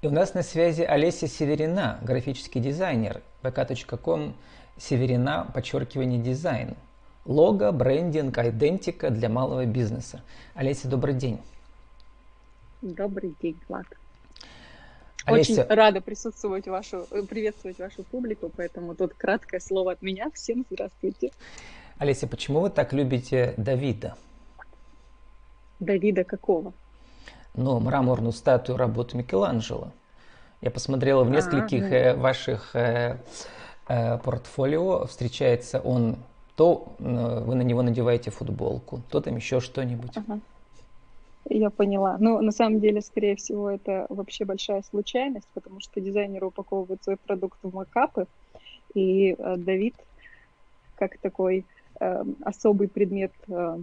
И у нас на связи Олеся Северина, графический дизайнер, vk.com Северина, подчеркивание дизайн. Лого, брендинг, идентика для малого бизнеса. Олеся, добрый день. Добрый день, Влад. Олеся... Очень рада присутствовать вашу, приветствовать вашу публику, поэтому тут краткое слово от меня. Всем здравствуйте. Олеся, почему вы так любите Давида? Давида какого? Ну, мраморную статую работы Микеланджело. Я посмотрела в нескольких а, э, ваших э, э, портфолио, встречается он, то э, вы на него надеваете футболку, то там еще что-нибудь. Ага. Я поняла. Ну, на самом деле, скорее всего, это вообще большая случайность, потому что дизайнеры упаковывают свой продукт в макапы, и э, Давид, как такой э, особый предмет э,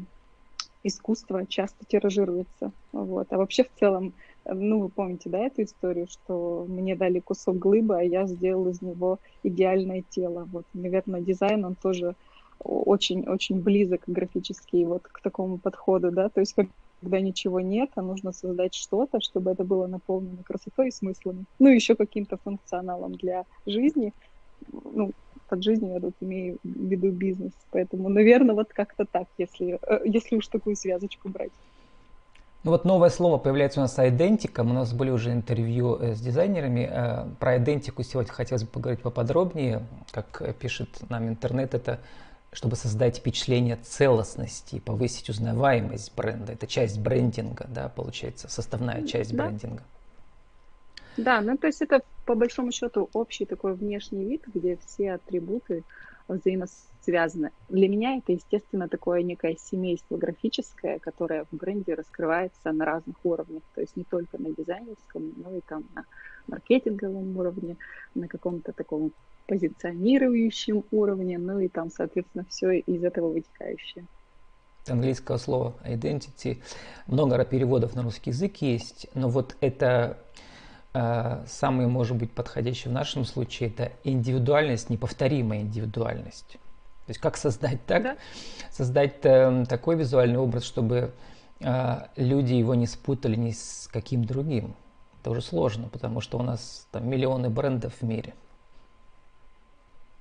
искусства, часто тиражируется. Вот. А вообще, в целом, ну, вы помните, да, эту историю, что мне дали кусок глыбы, а я сделал из него идеальное тело. Вот, наверное, дизайн, он тоже очень-очень близок графически вот к такому подходу, да, то есть когда ничего нет, а нужно создать что-то, чтобы это было наполнено красотой и смыслами. Ну, еще каким-то функционалом для жизни. Ну, под жизнью я тут имею в виду бизнес. Поэтому, наверное, вот как-то так, если, э, если уж такую связочку брать. Ну вот новое слово появляется у нас идентика. У нас были уже интервью э, с дизайнерами. Э, про идентику сегодня хотелось бы поговорить поподробнее. Как пишет нам интернет, это чтобы создать впечатление целостности, повысить узнаваемость бренда. Это часть брендинга, да, получается, составная часть да. брендинга. Да, ну то есть это по большому счету общий такой внешний вид, где все атрибуты взаимосвязаны. Для меня это, естественно, такое некое семейство графическое, которое в бренде раскрывается на разных уровнях. То есть не только на дизайнерском, но и там на маркетинговом уровне, на каком-то таком позиционирующем уровне, ну и там, соответственно, все из этого вытекающее. Английского слова identity. Много переводов на русский язык есть, но вот это самый, может быть, подходящий в нашем случае, это индивидуальность, неповторимая индивидуальность. То есть как создать так, да? создать э, такой визуальный образ, чтобы э, люди его не спутали ни с каким другим. Это уже сложно, потому что у нас там миллионы брендов в мире.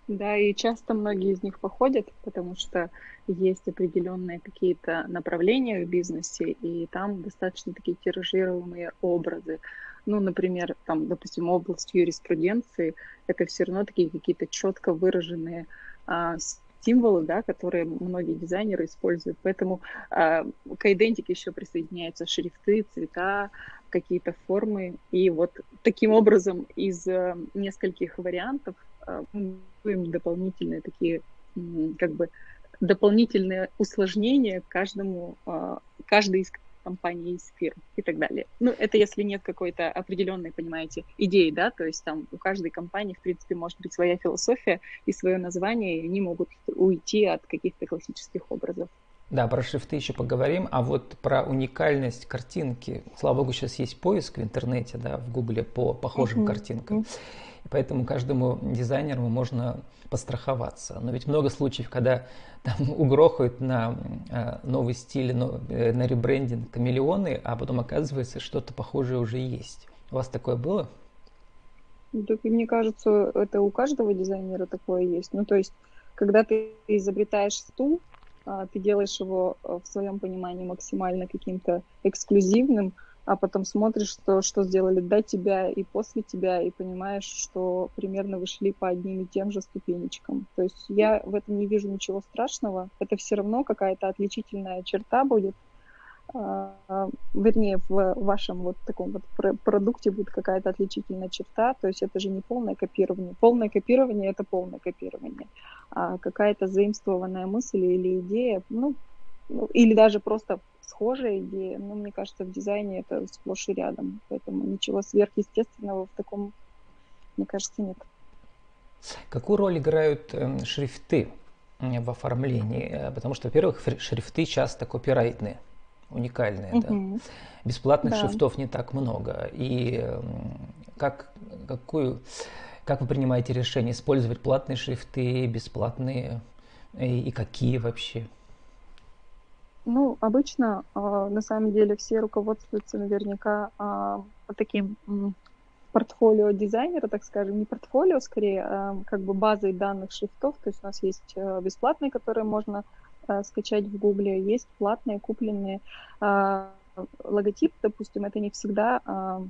Да, и часто многие из них походят, потому что есть определенные какие-то направления в бизнесе, и там достаточно такие тиражируемые образы. Ну, например, там, допустим, область юриспруденции, это все равно такие какие-то четко выраженные а, символы, да, которые многие дизайнеры используют. Поэтому а, к идентике еще присоединяются шрифты, цвета, какие-то формы. И вот таким образом из а, нескольких вариантов а, мы дополнительные такие, как бы, дополнительные усложнения каждому, а, каждой из компаний, из фирм и так далее. Ну, это если нет какой-то определенной, понимаете, идеи, да, то есть там у каждой компании, в принципе, может быть своя философия и свое название, и они могут уйти от каких-то классических образов. Да, про шрифты еще поговорим, а вот про уникальность картинки. Слава богу, сейчас есть поиск в интернете, да, в Гугле по похожим uh-huh. картинкам. И поэтому каждому дизайнеру можно постраховаться. Но ведь много случаев, когда там угрохают на э, новый стиль, э, на ребрендинг миллионы, а потом оказывается, что-то похожее уже есть. У вас такое было? Так, мне кажется, это у каждого дизайнера такое есть. Ну, то есть, когда ты изобретаешь стул, ты делаешь его э, в своем понимании максимально каким-то эксклюзивным, а потом смотришь, что, что сделали до тебя и после тебя, и понимаешь, что примерно вы шли по одним и тем же ступенечкам. То есть я в этом не вижу ничего страшного. Это все равно какая-то отличительная черта будет. А, вернее, в вашем вот таком вот продукте будет какая-то отличительная черта, то есть это же не полное копирование. Полное копирование — это полное копирование. А какая-то заимствованная мысль или идея, ну, ну или даже просто схожая идея, но мне кажется, в дизайне это сплошь и рядом. Поэтому ничего сверхъестественного в таком, мне кажется, нет. Какую роль играют эм, шрифты в оформлении? Э, потому что, во-первых, шрифты часто копирайтные, уникальные. Угу. Да? Бесплатных да. шрифтов не так много. И эм, как, какую, как вы принимаете решение использовать платные шрифты, бесплатные и, и какие вообще? Ну, обычно, э, на самом деле, все руководствуются наверняка э, таким портфолио дизайнера, так скажем, не портфолио, скорее, а как бы базой данных шрифтов. То есть у нас есть э, бесплатные, которые можно скачать в Гугле, есть платные, купленные. А, логотип, допустим, это не всегда а,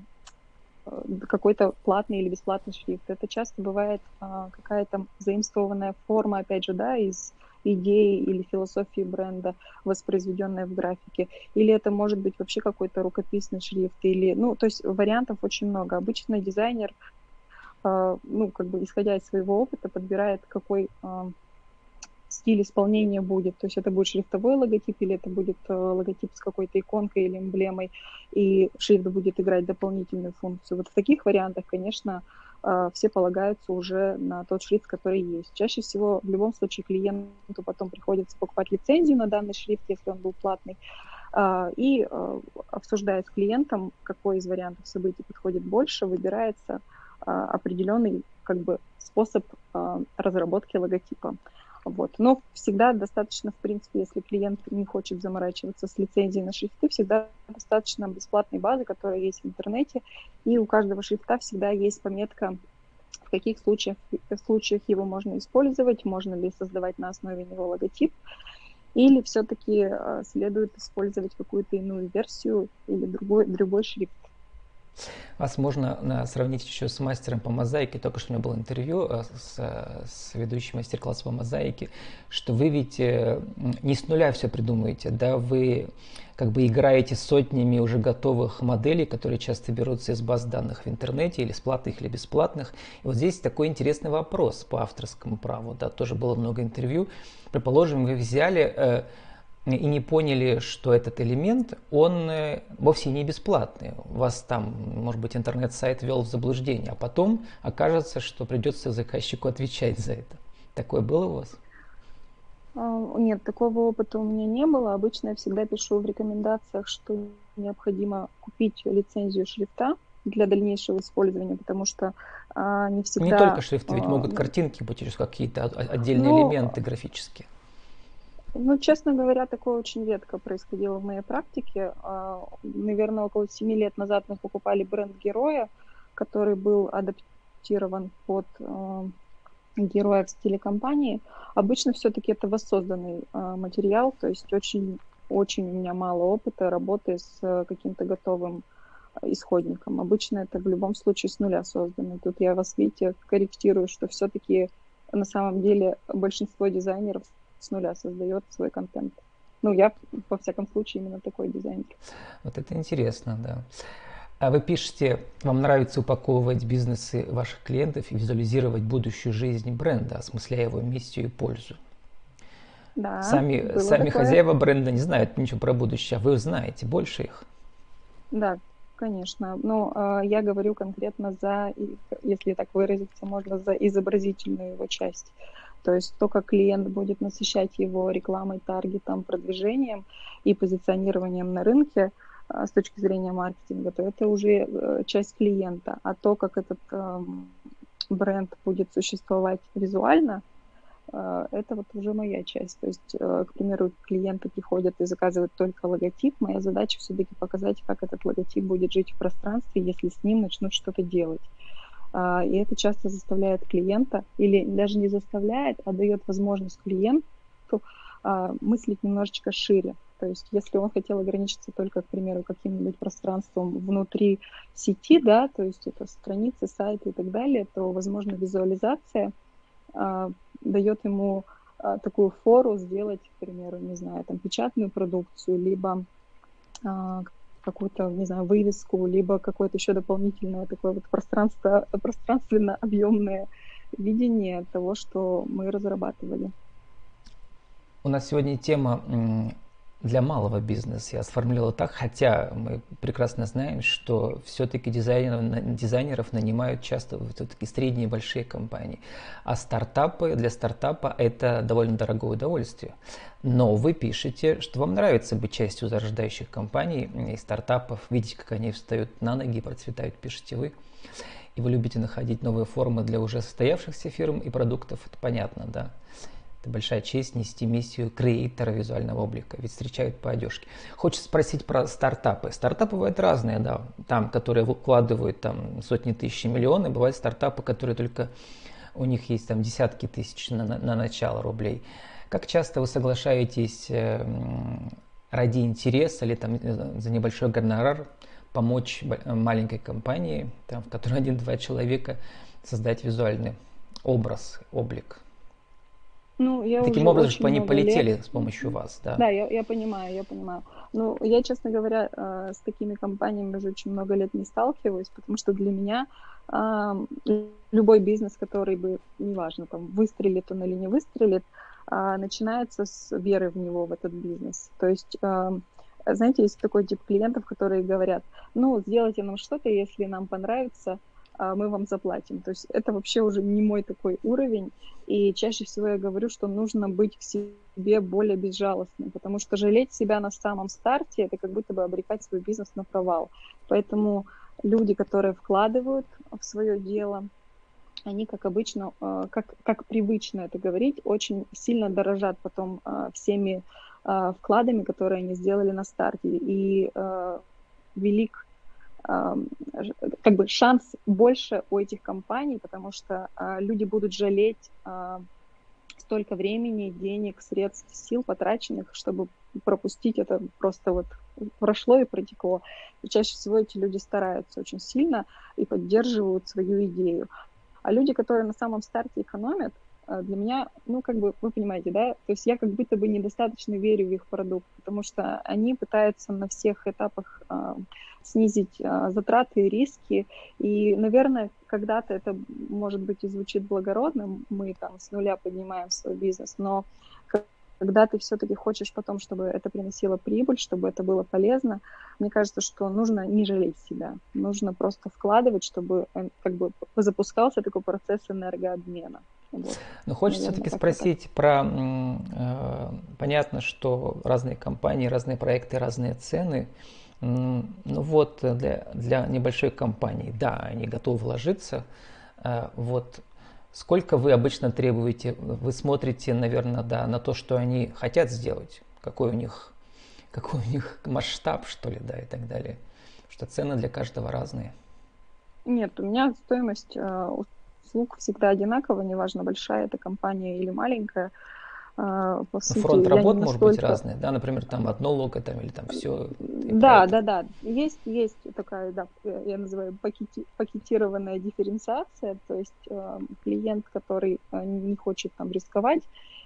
какой-то платный или бесплатный шрифт. Это часто бывает какая-то заимствованная форма, опять же, да, из идеи или философии бренда, воспроизведенная в графике, или это может быть вообще какой-то рукописный шрифт, или, ну, то есть вариантов очень много. Обычно дизайнер, э, ну, как бы исходя из своего опыта, подбирает, какой э, стиль исполнения будет. То есть это будет шрифтовой логотип, или это будет э, логотип с какой-то иконкой или эмблемой, и шрифт будет играть дополнительную функцию. Вот в таких вариантах, конечно, а, все полагаются уже на тот шрифт, который есть. Чаще всего в любом случае клиенту потом приходится покупать лицензию на данный шрифт, если он был платный, а, и обсуждая с клиентом, какой из вариантов событий подходит больше, выбирается определенный как бы, способ разработки логотипа. Вот. Но всегда достаточно, в принципе, если клиент не хочет заморачиваться с лицензией на шрифты, всегда достаточно бесплатной базы, которая есть в интернете, и у каждого шрифта всегда есть пометка, в каких случаях, в случаях его можно использовать, можно ли создавать на основе него логотип, или все-таки э, следует использовать какую-то иную версию или другой, другой шрифт. Вас можно сравнить еще с мастером по мозаике. Только что у меня было интервью э, с, с ведущим мастер-класса по мозаике, что вы ведь э, не с нуля все придумаете, да, вы как бы играете сотнями уже готовых моделей, которые часто берутся из баз данных в интернете, или с платных, или бесплатных. И вот здесь такой интересный вопрос по авторскому праву, да, тоже было много интервью. Предположим, вы взяли э, и не поняли, что этот элемент, он э, вовсе не бесплатный. Вас там, может быть, интернет-сайт ввел в заблуждение, а потом окажется, что придется заказчику отвечать за это. Такое было у вас? А, нет, такого опыта у меня не было. Обычно я всегда пишу в рекомендациях, что необходимо купить лицензию шрифта для дальнейшего использования, потому что а, не всегда... Не только шрифты, ведь могут а, картинки быть, какие-то отдельные ну, элементы графические. Ну, честно говоря, такое очень редко происходило в моей практике. А, наверное, около семи лет назад мы покупали бренд героя, который был адаптирован под а, героя в стиле компании. Обычно все-таки это воссозданный а, материал, то есть очень, очень у меня мало опыта работы с каким-то готовым исходником. Обычно это в любом случае с нуля создано. Тут я вас, видите, корректирую, что все-таки на самом деле большинство дизайнеров с нуля создает свой контент. Ну, я, во всяком случае, именно такой дизайнер. Вот это интересно, да. А вы пишете, вам нравится упаковывать бизнесы ваших клиентов и визуализировать будущую жизнь бренда, осмысляя его миссию и пользу. Да, сами сами хозяева бренда не знают ничего про будущее, а вы знаете больше их. Да, конечно. Но э, я говорю конкретно за, если так выразиться, можно за изобразительную его часть. То есть то, как клиент будет насыщать его рекламой, таргетом, продвижением и позиционированием на рынке а, с точки зрения маркетинга, то это уже э, часть клиента. А то, как этот эм, бренд будет существовать визуально, э, это вот уже моя часть. То есть, э, к примеру, клиенты приходят и заказывают только логотип. Моя задача все-таки показать, как этот логотип будет жить в пространстве, если с ним начнут что-то делать. А, и это часто заставляет клиента, или даже не заставляет, а дает возможность клиенту а, мыслить немножечко шире. То есть, если он хотел ограничиться только, к примеру, каким-нибудь пространством внутри сети, да, то есть это страницы, сайты и так далее, то, возможно, визуализация а, дает ему а, такую фору сделать, к примеру, не знаю, там печатную продукцию, либо а, какую-то, не знаю, вывеску, либо какое-то еще дополнительное такое вот пространство, пространственно объемное видение того, что мы разрабатывали. У нас сегодня тема для малого бизнеса. Я сформулировал так, хотя мы прекрасно знаем, что все-таки дизайнеров, дизайнеров нанимают часто все-таки средние и большие компании. А стартапы, для стартапа это довольно дорогое удовольствие. Но вы пишете, что вам нравится быть частью зарождающих компаний и стартапов, видеть, как они встают на ноги и процветают, пишете вы. И вы любите находить новые формы для уже состоявшихся фирм и продуктов, это понятно, да. Это большая честь нести миссию креатора визуального облика, ведь встречают по одежке. Хочется спросить про стартапы. Стартапы бывают разные, да, там, которые вкладывают там сотни тысяч, миллионы, бывают стартапы, которые только у них есть там десятки тысяч на, на, на начало рублей. Как часто вы соглашаетесь э, ради интереса или там э, за небольшой гонорар помочь маленькой компании, там, в которой один-два человека, создать визуальный образ, облик? Ну, я Таким образом, чтобы они полетели лет... с помощью вас, да? Да, я, я понимаю, я понимаю. Ну, я, честно говоря, э, с такими компаниями уже очень много лет не сталкиваюсь, потому что для меня любой бизнес, который бы, неважно, там, выстрелит он или не выстрелит, а, начинается с веры в него, в этот бизнес. То есть, знаете, есть такой тип клиентов, которые говорят, ну, сделайте нам что-то, если нам понравится, а, мы вам заплатим. То есть это вообще уже не мой такой уровень. И чаще всего я говорю, что нужно быть к себе более безжалостным, потому что жалеть себя на самом старте, это как будто бы обрекать свой бизнес на провал. Поэтому люди, которые вкладывают в свое дело, они, как обычно, а, как, как привычно это говорить, очень сильно дорожат потом а, всеми вкладами, которые они сделали на старте. И велик как бы шанс больше у этих компаний, потому что а, люди будут жалеть а, столько времени, денег, средств, сил потраченных, чтобы пропустить это просто вот прошло и протекло. И чаще всего эти люди стараются очень сильно и поддерживают свою идею. А люди, которые на самом старте экономят, а, для меня, ну, как бы, вы понимаете, да, то есть я как будто бы недостаточно верю в их продукт, потому что они пытаются на всех этапах снизить э, затраты и риски, и, наверное, когда-то это, может быть, и звучит благородно, мы там с нуля поднимаем свой бизнес, но когда ты все-таки хочешь потом, чтобы это приносило прибыль, чтобы это было полезно, мне кажется, что нужно не жалеть себя, нужно просто вкладывать, чтобы э, как бы запускался такой процесс энергообмена. Вот. Но хочется все-таки спросить про, э, понятно, что разные компании, разные проекты, разные цены. Вот для, для небольшой компании, да, они готовы вложиться. Э, вот сколько вы обычно требуете? Вы смотрите, наверное, да, на то, что они хотят сделать, какой у них, какой у них масштаб, что ли, да, и так далее. Что цены для каждого разные. Нет, у меня стоимость э, услуг всегда одинаково, неважно, большая это компания или маленькая. По сути, Фронт работ может быть разный, да, например, там одно лого там или там все. Да, да, да, есть, есть такая, да, я называю пакети, пакетированная дифференциация, то есть э, клиент, который э, не хочет там рисковать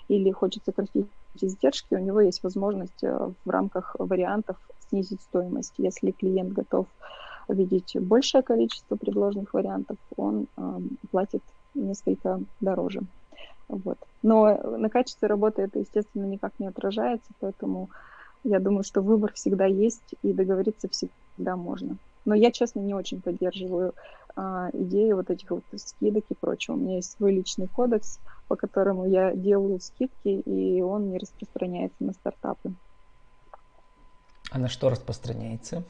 или хочет сократить издержки, у него есть возможность э, в рамках вариантов снизить стоимость. Если клиент готов видеть большее количество предложенных вариантов, он э, платит несколько дороже. Вот. Но на качестве работы это, естественно, никак не отражается, поэтому я думаю, что выбор всегда есть и договориться всегда можно. Но я, честно, не очень поддерживаю а, идею вот этих вот скидок и прочего. У меня есть свой личный кодекс, по которому я делаю скидки, и он не распространяется на стартапы. А на что распространяется?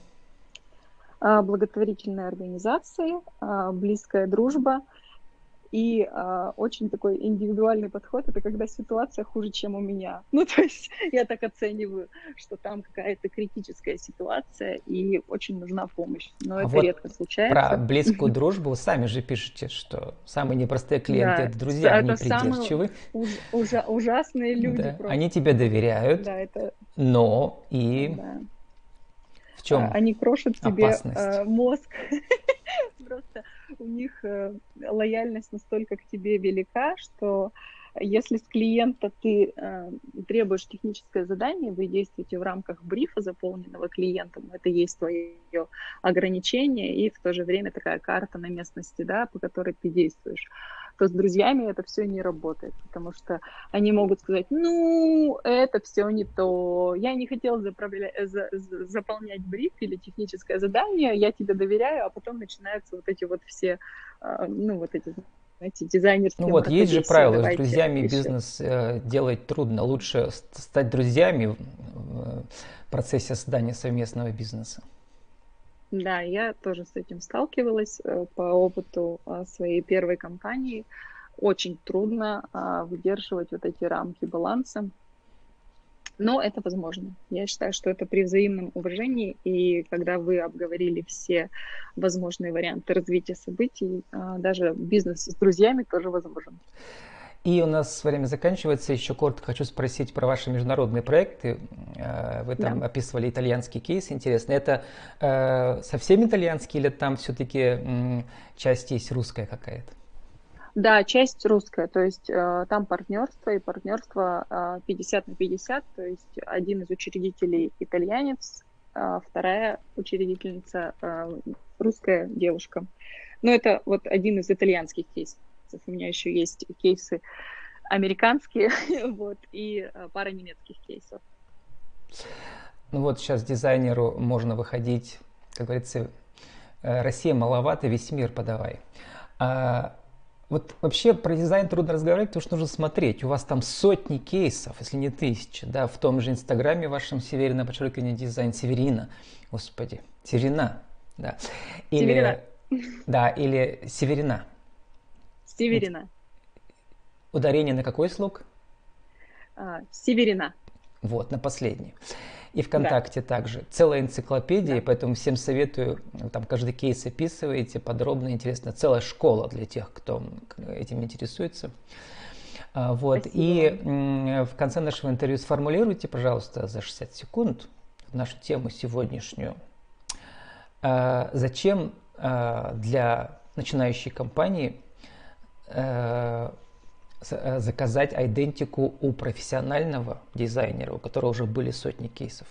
А, благотворительные организации, а, близкая дружба и а, очень такой индивидуальный подход это когда ситуация хуже, чем у меня. Ну, то есть я так оцениваю, что там какая-то критическая ситуация и очень нужна помощь. Но а это вот редко случается. Про близкую дружбу сами же пишете, что самые непростые клиенты да, это друзья, это они придирчивы. Уж, ужа, ужасные люди. Да, они тебе доверяют, да, это... но и. Да в чем а, Они крошат тебе? Э, мозг. Просто у них э, лояльность настолько к тебе велика, что если с клиента ты э, требуешь техническое задание, вы действуете в рамках брифа, заполненного клиентом, это есть твое ограничение, и в то же время такая карта на местности, да, по которой ты действуешь то с друзьями это все не работает, потому что они могут сказать, ну, это все не то, я не хотел заправля... за... заполнять бриф или техническое задание, я тебе доверяю, а потом начинаются вот эти вот все, а, ну, вот эти знаете, дизайнерские. Ну вот есть же правило, с друзьями бизнес э, делать трудно. Лучше стать друзьями в процессе создания совместного бизнеса. Да, я тоже с этим сталкивалась э, по опыту а, своей первой компании. очень трудно а, выдерживать вот эти рамки баланса. Но это возможно. Я считаю, что это при взаимном уважении, и когда вы обговорили все возможные варианты развития событий, а, даже бизнес с друзьями тоже возможен. И у нас время заканчивается. Еще коротко хочу спросить про ваши международные проекты. Э, вы там да. описывали итальянский кейс, интересно. Это э, совсем итальянский или там все-таки часть есть русская какая-то? Да, часть русская, то есть э, там партнерство и партнерство э, 50 на 50, то есть один из учредителей итальянец, э, вторая учредительница э, русская девушка. Но это вот один из итальянских кейсов. У меня еще есть кейсы американские, вот, и э, пара немецких кейсов. Ну вот сейчас дизайнеру можно выходить, как говорится, э, Россия маловато, весь мир подавай. А вот вообще про дизайн трудно разговаривать, потому что нужно смотреть. У вас там сотни кейсов, если не тысячи, да, в том же инстаграме вашем Северина, подчеркивание дизайн Северина, господи, Северина, да. Или, Северина. Да, или Северина. Северина. Ударение на какой слог? А, Северина. Вот, на последний. И ВКонтакте да. также. Целая энциклопедия, да. поэтому всем советую, там каждый кейс описываете подробно, интересно. Целая школа для тех, кто этим интересуется. А, вот. Спасибо. И в конце нашего интервью сформулируйте, пожалуйста, за 60 секунд нашу тему сегодняшнюю. А, зачем для начинающей компании Э, э, заказать идентику у профессионального дизайнера, у которого уже были сотни кейсов?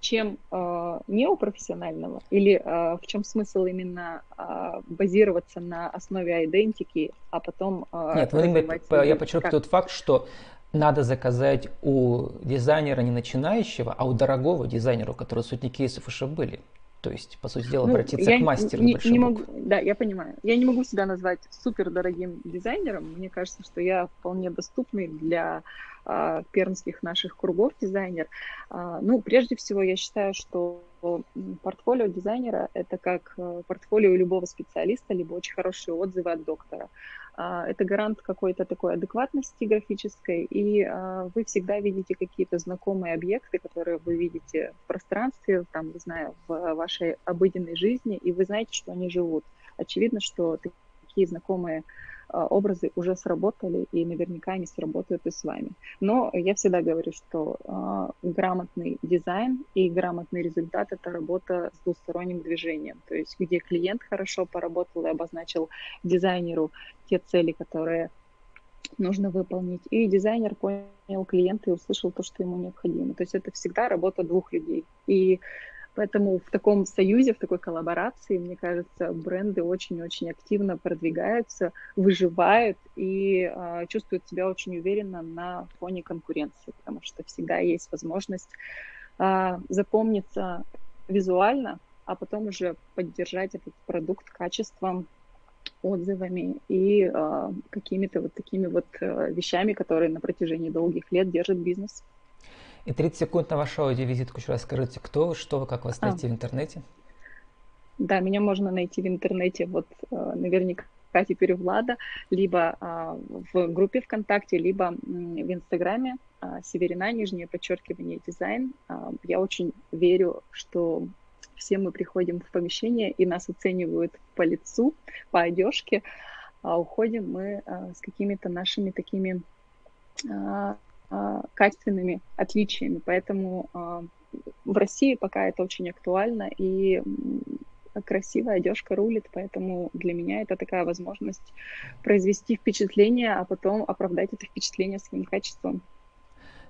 Чем э, не у профессионального? Или э, в чем смысл именно э, базироваться на основе идентики, а потом... Э, Нет, вы именно, я подчеркну тот факт, что надо заказать у дизайнера не начинающего, а у дорогого дизайнера, у которого сотни кейсов уже были. То есть, по сути дела, ну, обратиться к мастеру не, не могу, Да, я понимаю. Я не могу себя назвать супер дорогим дизайнером. Мне кажется, что я вполне доступный для а, пермских наших кругов дизайнер. А, ну, прежде всего, я считаю, что портфолио дизайнера — это как э, портфолио любого специалиста, либо очень хорошие отзывы от доктора. А, это гарант какой-то такой адекватности графической, и а, вы всегда видите какие-то знакомые объекты, которые вы видите в пространстве, там, не знаю, в вашей обыденной жизни, и вы знаете, что они живут. Очевидно, что такие знакомые а, образы уже сработали, и наверняка они сработают и с вами. Но я всегда говорю, что э, грамотный дизайн и грамотный результат — это работа с двусторонним движением. То есть где клиент хорошо поработал и обозначил дизайнеру те цели, которые нужно выполнить. И дизайнер понял клиента и услышал то, что ему необходимо. То есть это всегда работа двух людей. И Поэтому в таком союзе, в такой коллаборации, мне кажется, бренды очень-очень активно продвигаются, выживают и э, чувствуют себя очень уверенно на фоне конкуренции, потому что всегда есть возможность э, запомниться визуально, а потом уже поддержать этот продукт качеством, отзывами и э, какими-то вот такими вот э, вещами, которые на протяжении долгих лет держат бизнес. И 30 секунд на вашу аудиовизитку еще раз скажите, кто вы, что вы, как вас а. найти а. в интернете? Да, меня можно найти в интернете, вот э, наверняка теперь Влада, либо а, в группе ВКонтакте, либо в Инстаграме а, Северина, нижнее подчеркивание, дизайн. Я очень верю, что все мы приходим в помещение и нас оценивают по лицу, по одежке, а уходим мы с какими-то нашими такими а, качественными отличиями. Поэтому а, в России пока это очень актуально, и красивая одежка рулит, поэтому для меня это такая возможность произвести впечатление, а потом оправдать это впечатление своим качеством.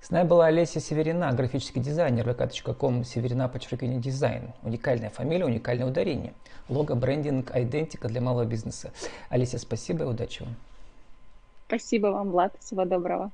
С нами была Олеся Северина, графический дизайнер, vk.com Северина, подчеркивание дизайн. Уникальная фамилия, уникальное ударение. Лого, брендинг, идентика для малого бизнеса. Олеся, спасибо и удачи вам. Спасибо вам, Влад. Всего доброго.